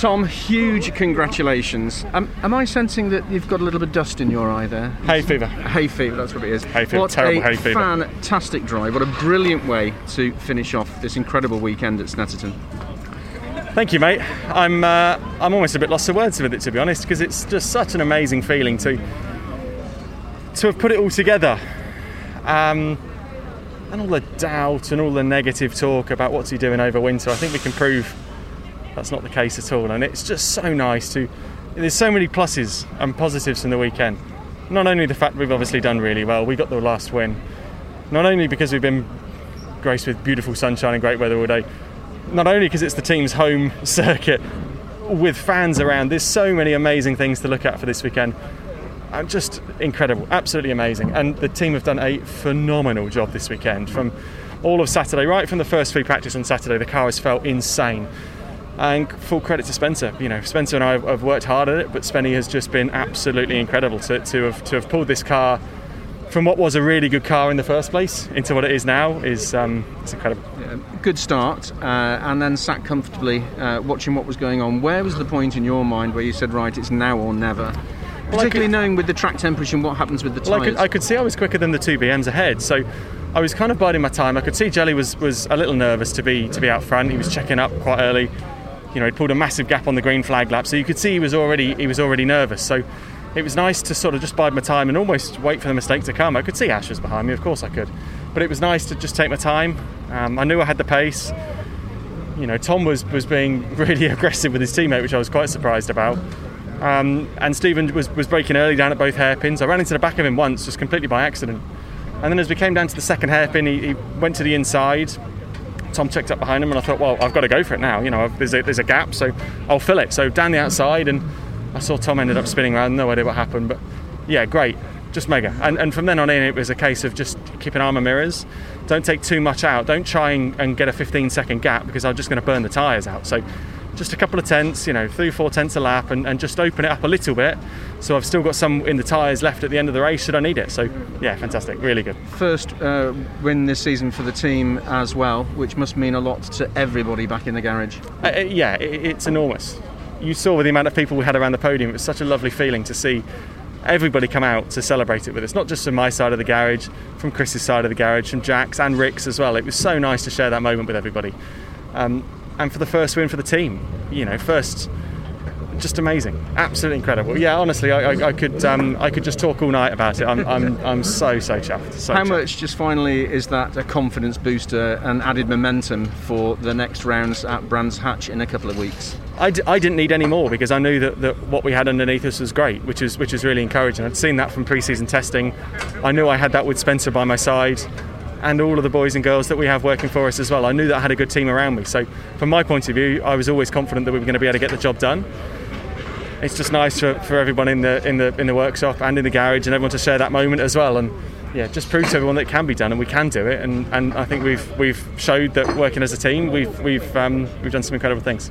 Tom, huge congratulations. Um, am I sensing that you've got a little bit of dust in your eye there? Hay fever. Hay fever, that's what it is. Hay fever, what terrible a hay fever. fantastic drive. What a brilliant way to finish off this incredible weekend at Snetterton. Thank you, mate. I'm uh, I'm almost a bit lost for words with it, to be honest, because it's just such an amazing feeling to to have put it all together. Um, and all the doubt and all the negative talk about what's he doing over winter, I think we can prove that's not the case at all. And it's just so nice to. There's so many pluses and positives from the weekend. Not only the fact we've obviously done really well, we got the last win. Not only because we've been graced with beautiful sunshine and great weather all day. Not only because it's the team's home circuit with fans around. There's so many amazing things to look at for this weekend. And just incredible, absolutely amazing. And the team have done a phenomenal job this weekend. From all of Saturday, right from the first free practice on Saturday, the car has felt insane. And full credit to Spencer. You know, Spencer and I have, worked hard at it, but Spenny has just been absolutely incredible to, to have to have pulled this car from what was a really good car in the first place into what it is now is um, it's incredible. Yeah, good start, uh, and then sat comfortably uh, watching what was going on. Where was the point in your mind where you said, right, it's now or never? Particularly could, knowing with the track temperature and what happens with the tyres. Well, I, could, I could see I was quicker than the two BMs ahead, so I was kind of biding my time. I could see Jelley was, was a little nervous to be to be out front. He was checking up quite early. You know, he pulled a massive gap on the green flag lap, so you could see he was already he was already nervous. So it was nice to sort of just bide my time and almost wait for the mistake to come. I could see Ash was behind me, of course I could, but it was nice to just take my time. Um, I knew I had the pace. You know, Tom was was being really aggressive with his teammate, which I was quite surprised about. Um, and Stephen was, was braking early down at both hairpins. I ran into the back of him once, just completely by accident. And then as we came down to the second hairpin, he, he went to the inside. Tom checked up behind him, and I thought, well, I've got to go for it now. You know, there's a, there's a gap, so I'll fill it. So down the outside, and I saw Tom ended up spinning around. No idea what happened, but yeah, great, just mega. And, and from then on in, it was a case of just keeping my mirrors. Don't take too much out. Don't try and, and get a 15 second gap because I'm just going to burn the tyres out. So just a couple of tenths, you know, three or four tenths a lap, and, and just open it up a little bit. So I've still got some in the tyres left at the end of the race should I need it. So yeah, fantastic, really good. First uh, win this season for the team as well, which must mean a lot to everybody back in the garage. Uh, uh yeah, it, it's enormous. You saw with the amount of people we had around the podium, it was such a lovely feeling to see everybody come out to celebrate it with us, not just from my side of the garage, from Chris's side of the garage, from Jack's and Rick's as well. It was so nice to share that moment with everybody. Um, and for the first win for the team. You know, first, just amazing, absolutely incredible. Yeah, honestly, I, I, I could um, I could just talk all night about it. I'm, I'm, I'm so so chuffed. So How chuffed. much just finally is that a confidence booster and added momentum for the next rounds at Brands Hatch in a couple of weeks? I d- I didn't need any more because I knew that, that what we had underneath us was great, which is which is really encouraging. I'd seen that from pre-season testing. I knew I had that with Spencer by my side and all of the boys and girls that we have working for us as well. I knew that I had a good team around me. So, from my point of view, I was always confident that we were going to be able to get the job done. It's just nice for, for everyone in the in the in the workshop and in the garage and everyone to share that moment as well. And yeah, just prove to everyone that it can be done and we can do it. And, and I think we've we've showed that working as a team, we've we've um, we've done some incredible things.